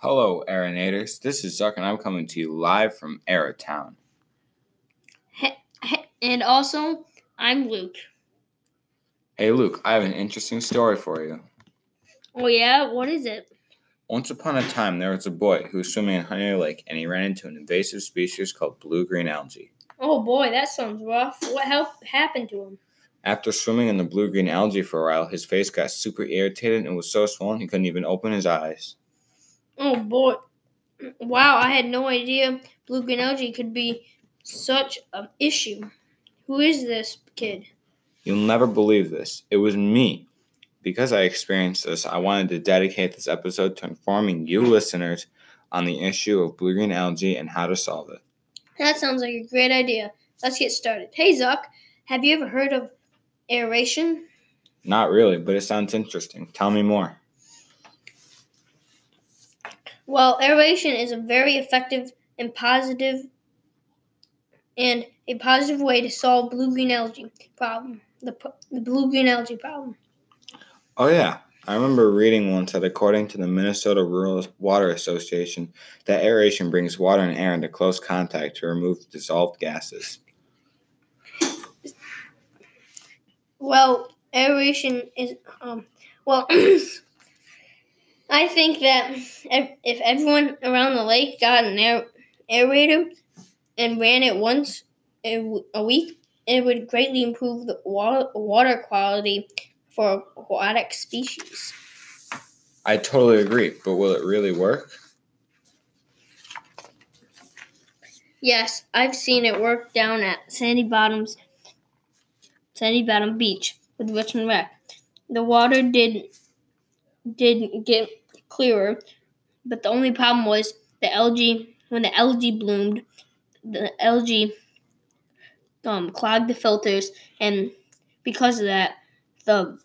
Hello, Aeronators. This is Zuck, and I'm coming to you live from Aerotown. And also, I'm Luke. Hey, Luke, I have an interesting story for you. Oh, yeah? What is it? Once upon a time, there was a boy who was swimming in Honey Lake, and he ran into an invasive species called blue green algae. Oh, boy, that sounds rough. What help happened to him? After swimming in the blue green algae for a while, his face got super irritated and was so swollen he couldn't even open his eyes. Oh, boy. Wow, I had no idea blue green algae could be such an issue. Who is this kid? You'll never believe this. It was me. Because I experienced this, I wanted to dedicate this episode to informing you listeners on the issue of blue green algae and how to solve it. That sounds like a great idea. Let's get started. Hey, Zuck, have you ever heard of aeration? Not really, but it sounds interesting. Tell me more. Well, aeration is a very effective and positive and a positive way to solve blue green algae problem. The, the blue green algae problem. Oh, yeah. I remember reading once that according to the Minnesota Rural Water Association, that aeration brings water and air into close contact to remove dissolved gases. Well, aeration is um well I think that if everyone around the lake got an air, aerator and ran it once a week, it would greatly improve the water, water quality for aquatic species. I totally agree, but will it really work? Yes, I've seen it work down at Sandy Bottoms, Sandy Bottom Beach with Richmond Rec. The water did did get clearer, but the only problem was the algae. When the algae bloomed, the algae um, clogged the filters, and because of that, the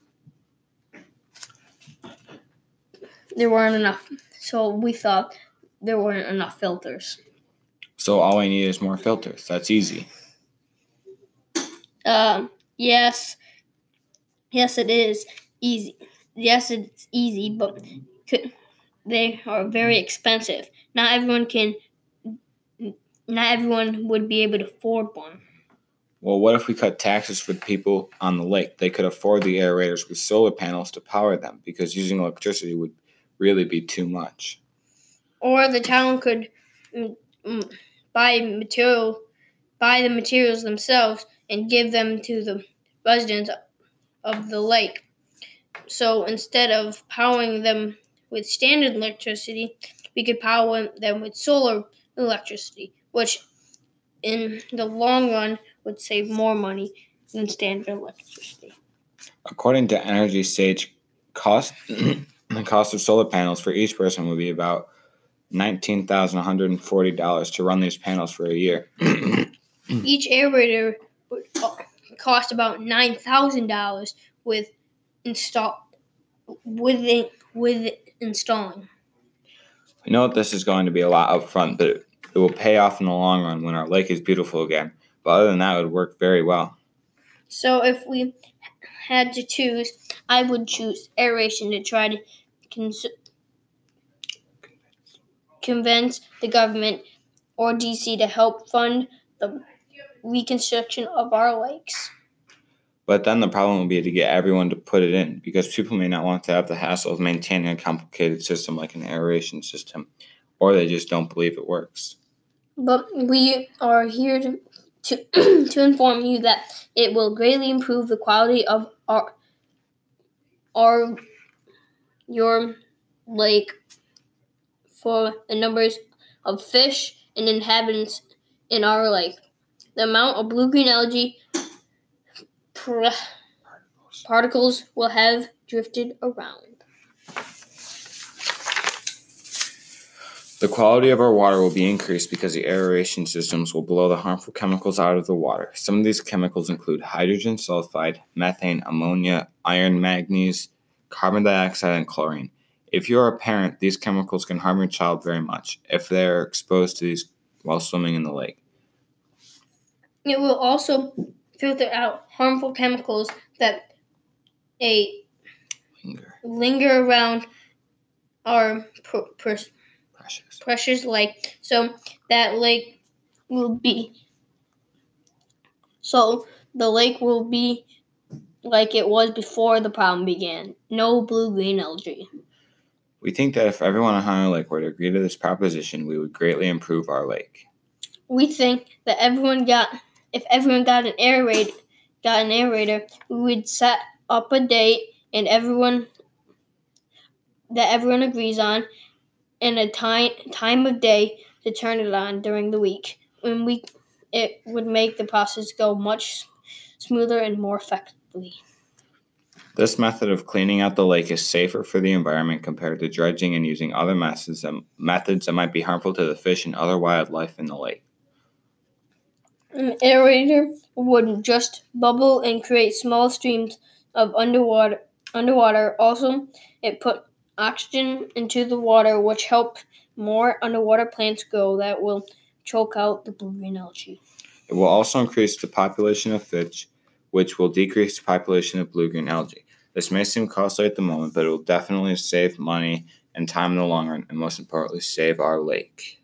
there weren't enough. So we thought there weren't enough filters. So all I need is more filters. That's easy. Um. Yes. Yes, it is easy. Yes, it's easy, but could, they are very expensive. Not everyone can. Not everyone would be able to afford one. Well, what if we cut taxes for the people on the lake? They could afford the aerators with solar panels to power them because using electricity would really be too much. Or the town could mm, mm, buy material, buy the materials themselves and give them to the residents of the lake. So instead of powering them with standard electricity, we could power them with solar electricity, which in the long run would save more money than standard electricity. According to EnergySage, cost the cost of solar panels for each person would be about nineteen thousand one hundred and forty dollars to run these panels for a year. each aerator would cost about nine thousand dollars with install with it, with installing. We know this is going to be a lot up front, but it, it will pay off in the long run when our lake is beautiful again. But other than that, it would work very well. So if we had to choose, I would choose aeration to try to cons- convince the government or DC to help fund the reconstruction of our lakes. But then the problem will be to get everyone to put it in because people may not want to have the hassle of maintaining a complicated system like an aeration system, or they just don't believe it works. But we are here to, to, to inform you that it will greatly improve the quality of our, our your lake for the numbers of fish and inhabitants in our lake. The amount of blue green algae particles will have drifted around. The quality of our water will be increased because the aeration systems will blow the harmful chemicals out of the water. Some of these chemicals include hydrogen sulfide, methane, ammonia, iron manganese, carbon dioxide, and chlorine. If you are a parent, these chemicals can harm your child very much if they are exposed to these while swimming in the lake. It will also filter out harmful chemicals that a Linger. linger around our per- per- precious. precious lake. So that lake will be so the lake will be like it was before the problem began. No blue green algae. We think that if everyone on Hunter Lake were to agree to this proposition, we would greatly improve our lake. We think that everyone got if everyone got an aerator got an aerator, we would set up a date and everyone that everyone agrees on and a time time of day to turn it on during the week. When we it would make the process go much smoother and more effectively. This method of cleaning out the lake is safer for the environment compared to dredging and using other methods that, methods that might be harmful to the fish and other wildlife in the lake. An aerator would just bubble and create small streams of underwater underwater. Also, it put oxygen into the water which help more underwater plants grow that will choke out the blue green algae. It will also increase the population of fish, which will decrease the population of blue green algae. This may seem costly at the moment, but it will definitely save money and time in the long run, and most importantly, save our lake.